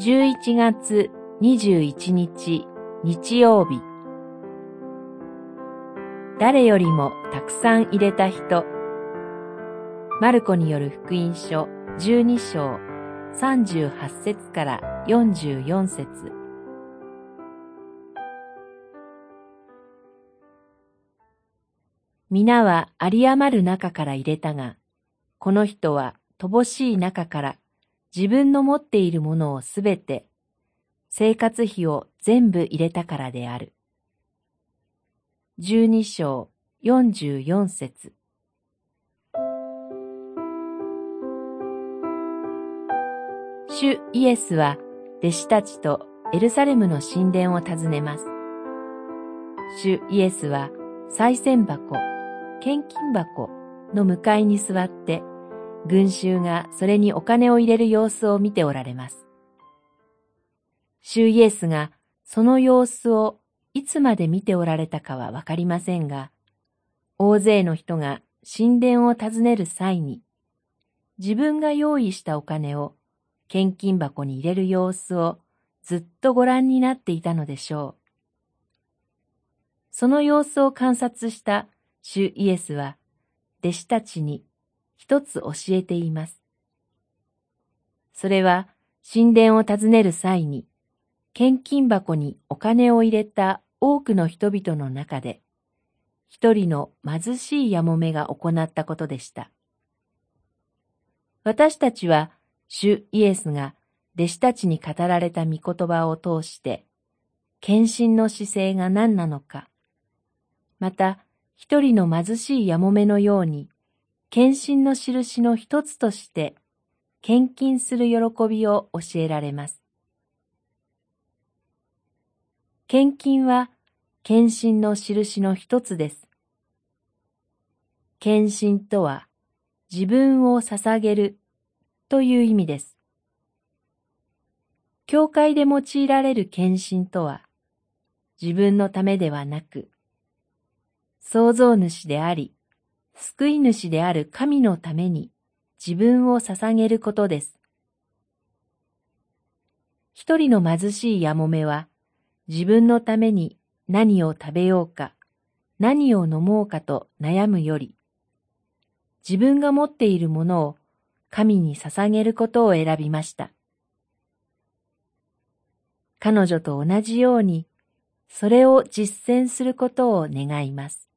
11月21日日曜日。誰よりもたくさん入れた人。マルコによる福音書12章38節から44節。皆は有り余る中から入れたが、この人は乏しい中から自分の持っているものをすべて、生活費を全部入れたからである。十二章四十四節主イエスは弟子たちとエルサレムの神殿を訪ねます。主イエスは再銭箱、献金箱の向かいに座って群衆がそれにお金を入れる様子を見ておられます。主イエスがその様子をいつまで見ておられたかはわかりませんが、大勢の人が神殿を訪ねる際に、自分が用意したお金を献金箱に入れる様子をずっとご覧になっていたのでしょう。その様子を観察した主イエスは、弟子たちに一つ教えています。それは、神殿を訪ねる際に、献金箱にお金を入れた多くの人々の中で、一人の貧しいやもめが行ったことでした。私たちは、主イエスが弟子たちに語られた御言葉を通して、献身の姿勢が何なのか、また、一人の貧しいやもめのように、献身の印の一つとして、献金する喜びを教えられます。献金は、献身の印の一つです。献身とは、自分を捧げるという意味です。教会で用いられる献身とは、自分のためではなく、創造主であり、救い主である神のために自分を捧げることです。一人の貧しいやもめは自分のために何を食べようか、何を飲もうかと悩むより、自分が持っているものを神に捧げることを選びました。彼女と同じように、それを実践することを願います。